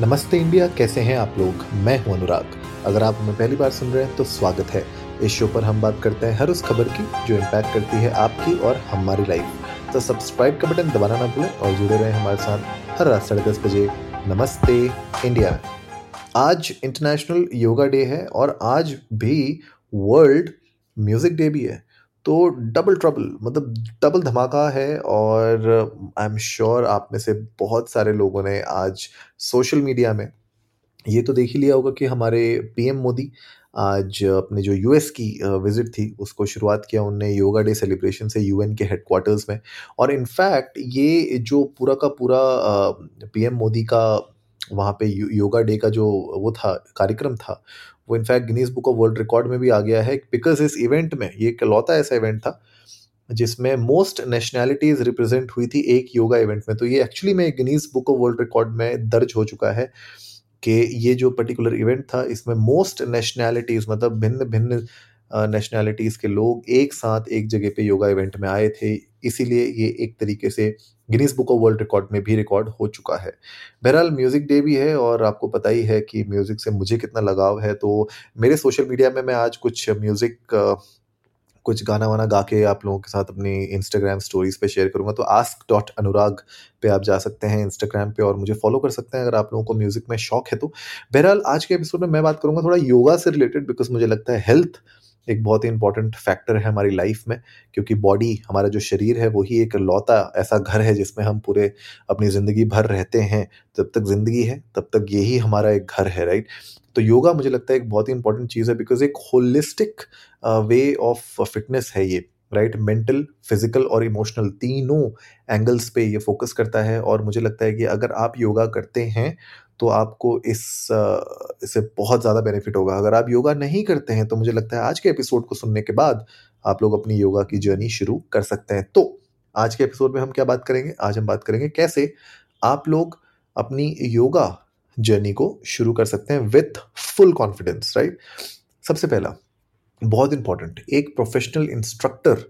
नमस्ते इंडिया, कैसे हैं आप लोग? मैं हूँ अनुराग। अगर आप हमें पहली बार सुन रहे हैं तो स्वागत है। इस शो पर हम बात करते हैं हर उस खबर की, जो इम्पैक्ट करती है आपकी और हमारी लाइफ तो सब्सक्राइब का बटन दबाना ना भूलें और जुड़े रहें हमारे साथ हर रात साढ़े दस बजे। नमस्ते इंडिया। आज इंटरनेशनल योगा डे है और आज भी वर्ल्ड म्यूज़िक डे भी है। तो डबल ट्रबल मतलब डबल धमाका है और आई एम श्योर आप में से बहुत सारे लोगों ने आज सोशल मीडिया में ये तो देख ही लिया होगा कि हमारे पीएम मोदी आज अपने जो यूएस की विज़िट थी, उसको शुरुआत किया उनने योगा डे सेलिब्रेशन से यूएन के हेडक्वार्टर्स में। और इनफैक्ट ये जो पूरा का पूरा पीएम मोदी का वहाँ पे योगा डे का जो वो था, कार्यक्रम था वो in fact Guinness book of world record में भी आ गया है बिकॉज़ इस इवेंट में, ये इकलौता ऐसा इवेंट था, जिसमें मोस्ट नेशनैलिटीज रिप्रेजेंट हुई थी एक योगा इवेंट में। तो ये एक्चुअली में Guinness book of world record में दर्ज हो चुका है कि ये जो पर्टिकुलर इवेंट था, इसमें मोस्ट नेशनैलिटीज मतलब भिन्न भिन्न नेशनैलिटीज़ के लोग एक साथ एक जगह पे योगा इवेंट में आए थे। इसीलिए ये एक तरीके से Guinness book of world record में भी रिकॉर्ड हो चुका है। बहरहाल म्यूज़िक डे भी है और आपको पता ही है कि म्यूज़िक से मुझे कितना लगाव है। तो मेरे सोशल मीडिया में मैं आज कुछ म्यूज़िक कुछ गाना वाना गा के आप लोगों के साथ अपनी इंस्टाग्राम स्टोरीज पे शेयर करूँगा। तो आस्क डॉट अनुराग पे आप जा सकते हैं इंस्टाग्राम पे और मुझे फॉलो कर सकते हैं अगर आप लोगों को म्यूज़िक में शौक है तो। बहरहाल आज के एपिसोड में मैं बात करूँगा थोड़ा योगा से रिलेटेड बिकॉज़ मुझे लगता है हेल्थ एक बहुत ही इंपॉर्टेंट फैक्टर है हमारी लाइफ में, क्योंकि बॉडी हमारा जो शरीर है, वही एक लौता ऐसा घर है जिसमें हम पूरे अपनी ज़िंदगी भर रहते हैं। जब तक ज़िंदगी है, तब तक यही हमारा एक घर है राइट तो योगा मुझे लगता है एक बहुत ही इंपॉर्टेंट चीज़ है बिकॉज़ एक होलिस्टिक वे ऑफ़ फिटनेस है ये राइट मेंटल फ़िज़िकल और इमोशनल तीनों एंगल्स पे ये फोकस करता है। और मुझे लगता है कि अगर आप योगा करते हैं तो आपको इस इससे बहुत ज़्यादा बेनिफिट होगा। अगर आप योगा नहीं करते हैं तो मुझे लगता है आज के एपिसोड को सुनने के बाद आप लोग अपनी योगा की जर्नी शुरू कर सकते हैं। तो आज के एपिसोड में हम क्या बात करेंगे? आज हम बात करेंगे कैसे आप लोग अपनी योगा जर्नी को शुरू कर सकते हैं विथ फुल कॉन्फिडेंस राइट सबसे पहला, बहुत इंपॉर्टेंट एक प्रोफेशनल इंस्ट्रक्टर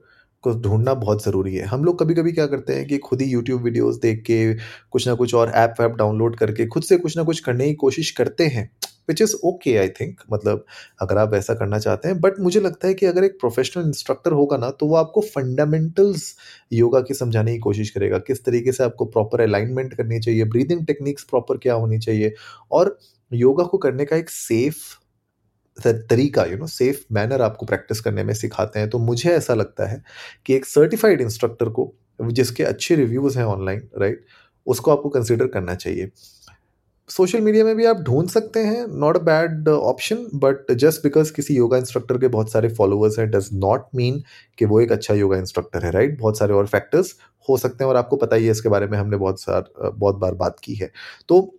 को ढूंढना बहुत ज़रूरी है। हम लोग कभी कभी क्या करते हैं कि खुद ही यूट्यूब वीडियोस देख के, कुछ ना कुछ और ऐप वैप डाउनलोड करके खुद से कुछ ना कुछ करने की कोशिश करते हैं which is okay I think मतलब अगर आप ऐसा करना चाहते हैं बट मुझे लगता है कि अगर एक प्रोफेशनल इंस्ट्रक्टर होगा ना तो वो आपको फंडामेंटल्स योगा की समझाने की कोशिश करेगा, किस तरीके से आपको प्रॉपर अलाइनमेंट करनी चाहिए ब्रीदिंग टेक्निक्स प्रॉपर क्या होनी चाहिए, और योगा को करने का एक सेफ़ तरीका यू नो सेफ़ मैनर आपको प्रैक्टिस करने में सिखाते हैं। तो मुझे ऐसा लगता है कि एक सर्टिफाइड इंस्ट्रक्टर को, जिसके अच्छे रिव्यूज़ हैं ऑनलाइन राइट उसको आपको कंसिडर करना चाहिए। सोशल मीडिया में भी आप ढूंढ सकते हैं not a bad option but just because किसी योगा इंस्ट्रक्टर के बहुत सारे फॉलोअर्स हैं डज नॉट मीन कि वो एक अच्छा योगा इंस्ट्रक्टर है राइट right? बहुत सारे और फैक्टर्स हो सकते हैं और आपको पता ही है इसके बारे में हमने बहुत सार, बहुत बार बात की है। तो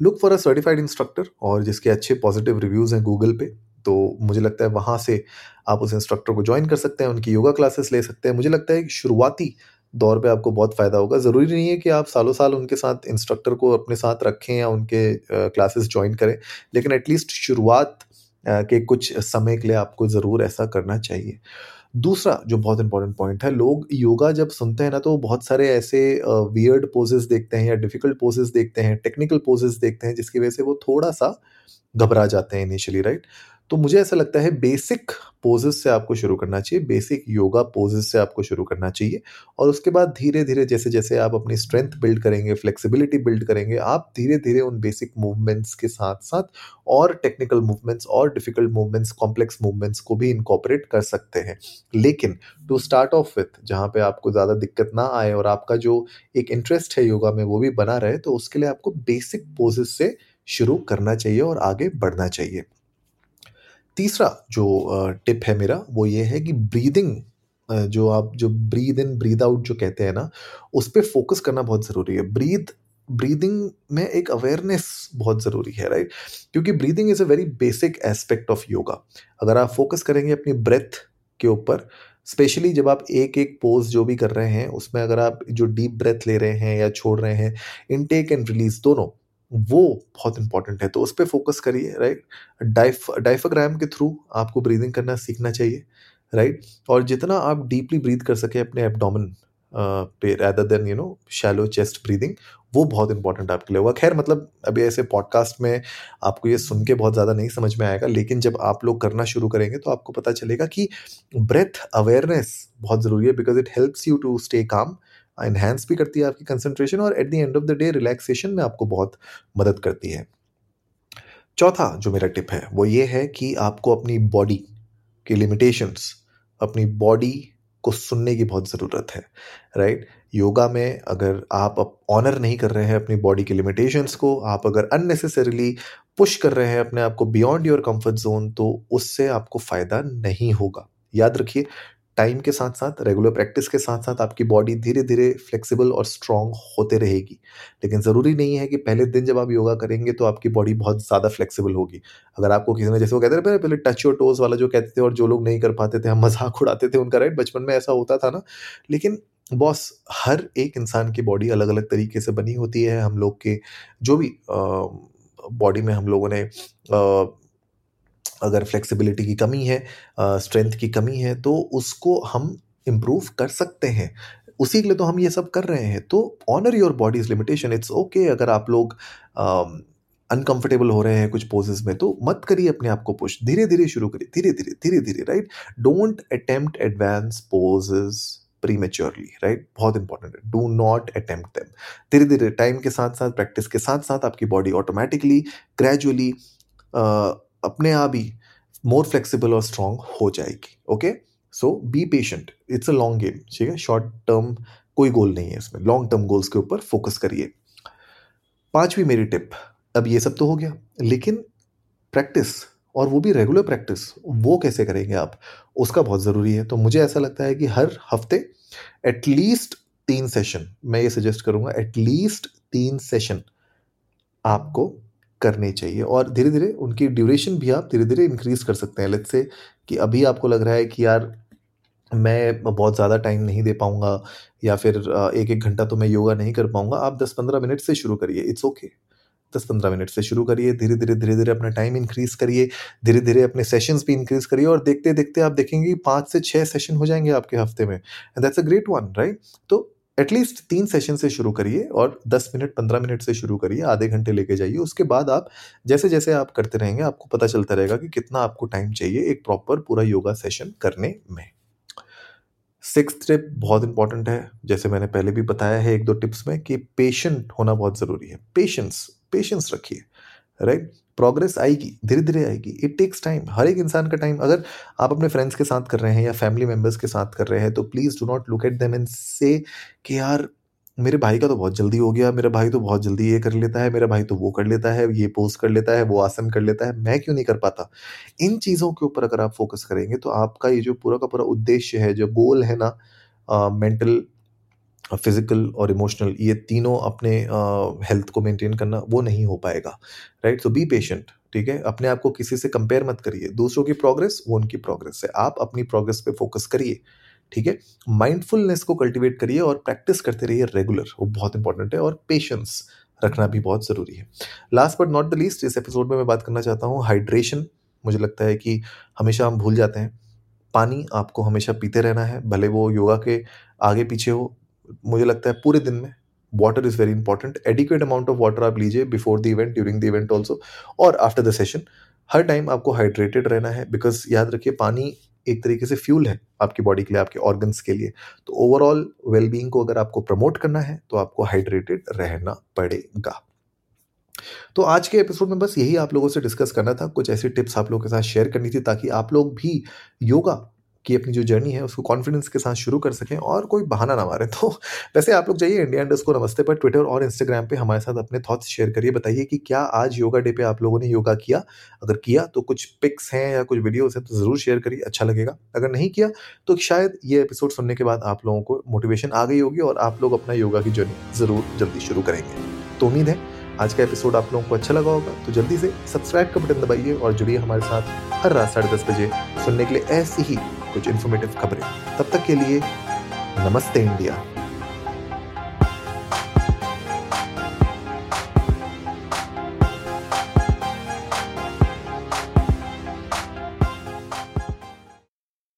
look for a certified instructor और जिसके अच्छे पॉजिटिव रिव्यूज़ हैं गूगल पे तो मुझे लगता है वहाँ से आप उस इंस्ट्रक्टर को ज्वाइन कर सकते हैं, उनकी योगा क्लासेस ले सकते हैं। मुझे लगता है शुरुआती दौर पे आपको बहुत फ़ायदा होगा। ज़रूरी नहीं है कि आप सालों साल उनके साथ इंस्ट्रक्टर को अपने साथ रखें या उनके क्लासेस ज्वाइन करें, लेकिन एटलीस्ट शुरुआत के कुछ समय के लिए आपको ज़रूर ऐसा करना चाहिए। दूसरा जो बहुत इंपॉर्टेंट पॉइंट है, लोग योगा जब सुनते हैं ना तो बहुत सारे ऐसे वियर्ड पोजेस देखते हैं या डिफ़िकल्ट पोजेस देखते हैं टेक्निकल पोजेस देखते हैं, जिसकी वजह से वो थोड़ा सा घबरा जाते हैं इनिशियली राइट तो मुझे ऐसा लगता है बेसिक पोजेस से आपको शुरू करना चाहिए बेसिक योगा पोजेस से आपको शुरू करना चाहिए और उसके बाद धीरे धीरे जैसे जैसे आप अपनी स्ट्रेंथ बिल्ड करेंगे फ्लेक्सिबिलिटी बिल्ड करेंगे, आप धीरे धीरे उन बेसिक मूवमेंट्स के साथ साथ और टेक्निकल मूवमेंट्स और डिफ़िकल्ट मूवमेंट्स कॉम्प्लेक्स मूवमेंट्स को भी इनकॉपरेट कर सकते हैं। लेकिन टू स्टार्ट ऑफ़ विथ जहाँ पे आपको ज़्यादा दिक्कत ना आए और आपका जो एक इंटरेस्ट है योगा में वो भी बना रहे तो उसके लिए आपको बेसिक पोजेस से शुरू करना चाहिए और आगे बढ़ना चाहिए। तीसरा जो टिप है मेरा, वो ये है कि ब्रीदिंग जो आप, जो ब्रीद इन ब्रीद आउट जो कहते हैं ना, उस पर फोकस करना बहुत ज़रूरी है। ब्रीद ब्रीदिंग में एक अवेयरनेस बहुत ज़रूरी है राइट क्योंकि breathing is a very basic aspect of yoga अगर आप फोकस करेंगे अपनी ब्रेथ के ऊपर स्पेशली जब आप एक एक पोज जो भी कर रहे हैं, उसमें अगर आप जो डीप ब्रेथ ले रहे हैं या छोड़ रहे हैं इनटेक एंड रिलीज़ दोनों वो बहुत इंपॉर्टेंट है। तो उस पर फोकस करिए राइट डाइफ डाइफाग्राम के थ्रू आपको ब्रीदिंग करना सीखना चाहिए राइट और जितना आप डीपली ब्रीद कर सके अपने एबडोमिन पे rather than you know shallow chest breathing वो बहुत इंपॉर्टेंट आपके लिए होगा। खैर मतलब अभी ऐसे पॉडकास्ट में आपको ये सुन के बहुत ज़्यादा नहीं समझ में आएगा, लेकिन जब आप लोग करना शुरू करेंगे तो आपको पता चलेगा कि ब्रेथ अवेयरनेस बहुत ज़रूरी है because it helps you to stay calm enhance भी करती है आपकी कंसंट्रेशन और at the end of the day relaxation में आपको बहुत मदद करती है। चौथा जो मेरा टिप है, वो ये है कि आपको अपनी बॉडी की लिमिटेशंस अपनी बॉडी को सुनने की बहुत ज़रूरत है राइट योगा में अगर आप ऑनर नहीं कर रहे हैं अपनी बॉडी के लिमिटेशंस को, आप अगर अननेसेसरीली पुश कर रहे हैं अपने आप को बियॉन्ड योर कंफर्ट जोन तो उससे आपको फ़ायदा नहीं होगा। याद रखिए टाइम के साथ साथ रेगुलर प्रैक्टिस के साथ साथ आपकी बॉडी धीरे धीरे फ्लेक्सिबल और स्ट्रांग होते रहेगी। लेकिन ज़रूरी नहीं है कि पहले दिन जब आप योगा करेंगे तो आपकी बॉडी बहुत ज़्यादा फ्लेक्सिबल होगी। अगर आपको किसी ने जैसे वो कहते थे पहले टच योर टोज वाला जो कहते थे और जो लोग नहीं कर पाते थे, हम मज़ाक उड़ाते थे उनका राइट बचपन में ऐसा होता था ना। लेकिन बॉस हर एक इंसान की बॉडी अलग अलग तरीके से बनी होती है। हम लोग के जो भी बॉडी में हम लोगों ने अगर फ्लेक्सिबिलिटी की कमी है स्ट्रेंथ की कमी है तो उसको हम इम्प्रूव कर सकते हैं। उसी के लिए तो हम ये सब कर रहे हैं। तो honour your body's limitation it's okay अगर आप लोग अनकंफर्टेबल हो रहे हैं कुछ पोजेस में तो मत करिए अपने आप को पुश धीरे धीरे शुरू करिए। धीरे धीरे धीरे धीरे right don't attempt advance poses prematurely right बहुत इंपॉर्टेंट है। डू नॉट अटेम्प्ट देम धीरे धीरे टाइम के साथ साथ प्रैक्टिस के साथ साथ आपकी बॉडी ऑटोमेटिकली ग्रेजुअली अपने आप ही मोर फ्लेक्सिबल और स्ट्रांग हो जाएगी okay so be patient it's a long game ठीक है? शॉर्ट टर्म कोई गोल नहीं है इसमें. लॉन्ग टर्म गोल्स के ऊपर फोकस करिए. पांचवी मेरी टिप अब ये सब तो हो गया. लेकिन प्रैक्टिस और वो भी रेगुलर प्रैक्टिस वो कैसे करेंगे आप? उसका बहुत ज़रूरी है. तो मुझे ऐसा लगता है कि हर हफ़्ते एटलीस्ट तीन सेशन मैं ये सजेस्ट करूँगा एटलीस्ट तीन सेशन आपको करने चाहिए और धीरे धीरे उनकी ड्यूरेशन भी आप धीरे धीरे इंक्रीज कर सकते हैं। लेट से कि अभी आपको लग रहा है कि यार, मैं बहुत ज़्यादा टाइम नहीं दे पाऊँगा या फिर एक एक घंटा तो मैं योगा नहीं कर पाऊँगा, आप दस पंद्रह मिनट से शुरू करिए। इट्स ओके दस पंद्रह मिनट से शुरू करिए धीरे धीरे धीरे धीरे अपना टाइम इंक्रीज करिए धीरे धीरे अपने सेशंस भी इंक्रीज करिए और देखते देखते आप देखेंगे पाँच से छः सेशन हो जाएँगे आपके हफ़्ते में। And that's a great one right तो एटलीस्ट तीन सेशन से शुरू करिए और दस मिनट, पंद्रह मिनट से शुरू करिए, आधे घंटे लेके जाइए। उसके बाद आप जैसे जैसे आप करते रहेंगे, आपको पता चलता रहेगा कि कितना आपको टाइम चाहिए एक प्रॉपर पूरा योगा सेशन करने में। सिक्स टिप बहुत इंपॉर्टेंट है। जैसे मैंने पहले भी बताया है एक दो टिप्स में कि पेशेंट होना बहुत ज़रूरी है। पेशेंस पेशेंस रखिए राइट प्रोग्रेस आएगी धीरे धीरे आएगी। इट टेक्स टाइम हर एक इंसान का टाइम अगर आप अपने फ्रेंड्स के साथ कर रहे हैं या फैमिली मेंबर्स के साथ कर रहे हैं तो please do not look at them and से कि यार, मेरे भाई का तो बहुत जल्दी हो गया, मेरा भाई तो बहुत जल्दी ये कर लेता है, मेरा भाई तो वो कर लेता है, ये पोज कर लेता है, वो आसन कर लेता है। मैं क्यों नहीं कर पाता? इन चीज़ों के ऊपर अगर आप फोकस करेंगे तो आपका ये जो पूरा का पूरा उद्देश्य है, जो गोल है ना मेंटल फ़िज़िकल और इमोशनल ये तीनों अपने हेल्थ को मेंटेन करना, वो नहीं हो पाएगा राइट सो बी पेशेंट ठीक है? अपने आप को किसी से कंपेयर मत करिए। दूसरों की प्रोग्रेस वो उनकी प्रोग्रेस है। आप अपनी प्रोग्रेस पे फोकस करिए, ठीक है? माइंडफुलनेस को कल्टिवेट करिए और प्रैक्टिस करते रहिए रेगुलर वो बहुत इंपॉर्टेंट है और पेशेंस रखना भी बहुत ज़रूरी है। Last but not the least इस एपिसोड में मैं बात करना चाहता हूँ हाइड्रेशन मुझे लगता है कि हमेशा हम भूल जाते हैं। पानी आपको हमेशा पीते रहना है, भले वो योगा के आगे पीछे हो मुझे लगता है पूरे दिन में water is very important adequate amount of water आप लीजिए before the event during the event also और आफ्टर द सेशन हर टाइम आपको हाइड्रेटेड रहना है बिकॉज़ याद रखिए पानी एक तरीके से फ्यूल है आपकी बॉडी के लिए, आपके ऑर्गन्स के लिए. तो ओवरऑल वेलबींग को अगर आपको प्रमोट करना है तो आपको हाइड्रेटेड रहना पड़ेगा. तो आज के एपिसोड में बस यही आप लोगों से डिस्कस करना था. कुछ ऐसी टिप्स आप लोगों के साथ शेयर करनी थी ताकि आप लोग भी योगा की अपनी जो जर्नी है, उसको कॉन्फिडेंस के साथ शुरू कर सकें और कोई बहाना ना मारे। तो वैसे आप लोग जाइए इंडिया इंडस्ट को नमस्ते पर ट्विटर और इंस्टाग्राम पे हमारे साथ अपने थॉट्स शेयर करिए। बताइए कि क्या आज योगा डे पे आप लोगों ने योगा किया? अगर किया तो कुछ पिक्स हैं या कुछ वीडियोज़ हैं तो ज़रूर शेयर करिए अच्छा लगेगा। अगर नहीं किया तो शायद ये एपिसोड सुनने के बाद आप लोगों को मोटिवेशन आ गई होगी और आप लोग अपना योगा की जर्नी ज़रूर जल्दी शुरू करेंगे। तो उम्मीद है, आज का एपिसोड आप लोगों को अच्छा लगा होगा। तो जल्दी से सब्सक्राइब का बटन दबाइए और जुड़िए हमारे साथ हर रात साढ़े दस बजे सुनने के लिए ऐसी ही कुछ इन्फॉर्मेटिव खबरें। तब तक के लिए नमस्ते इंडिया।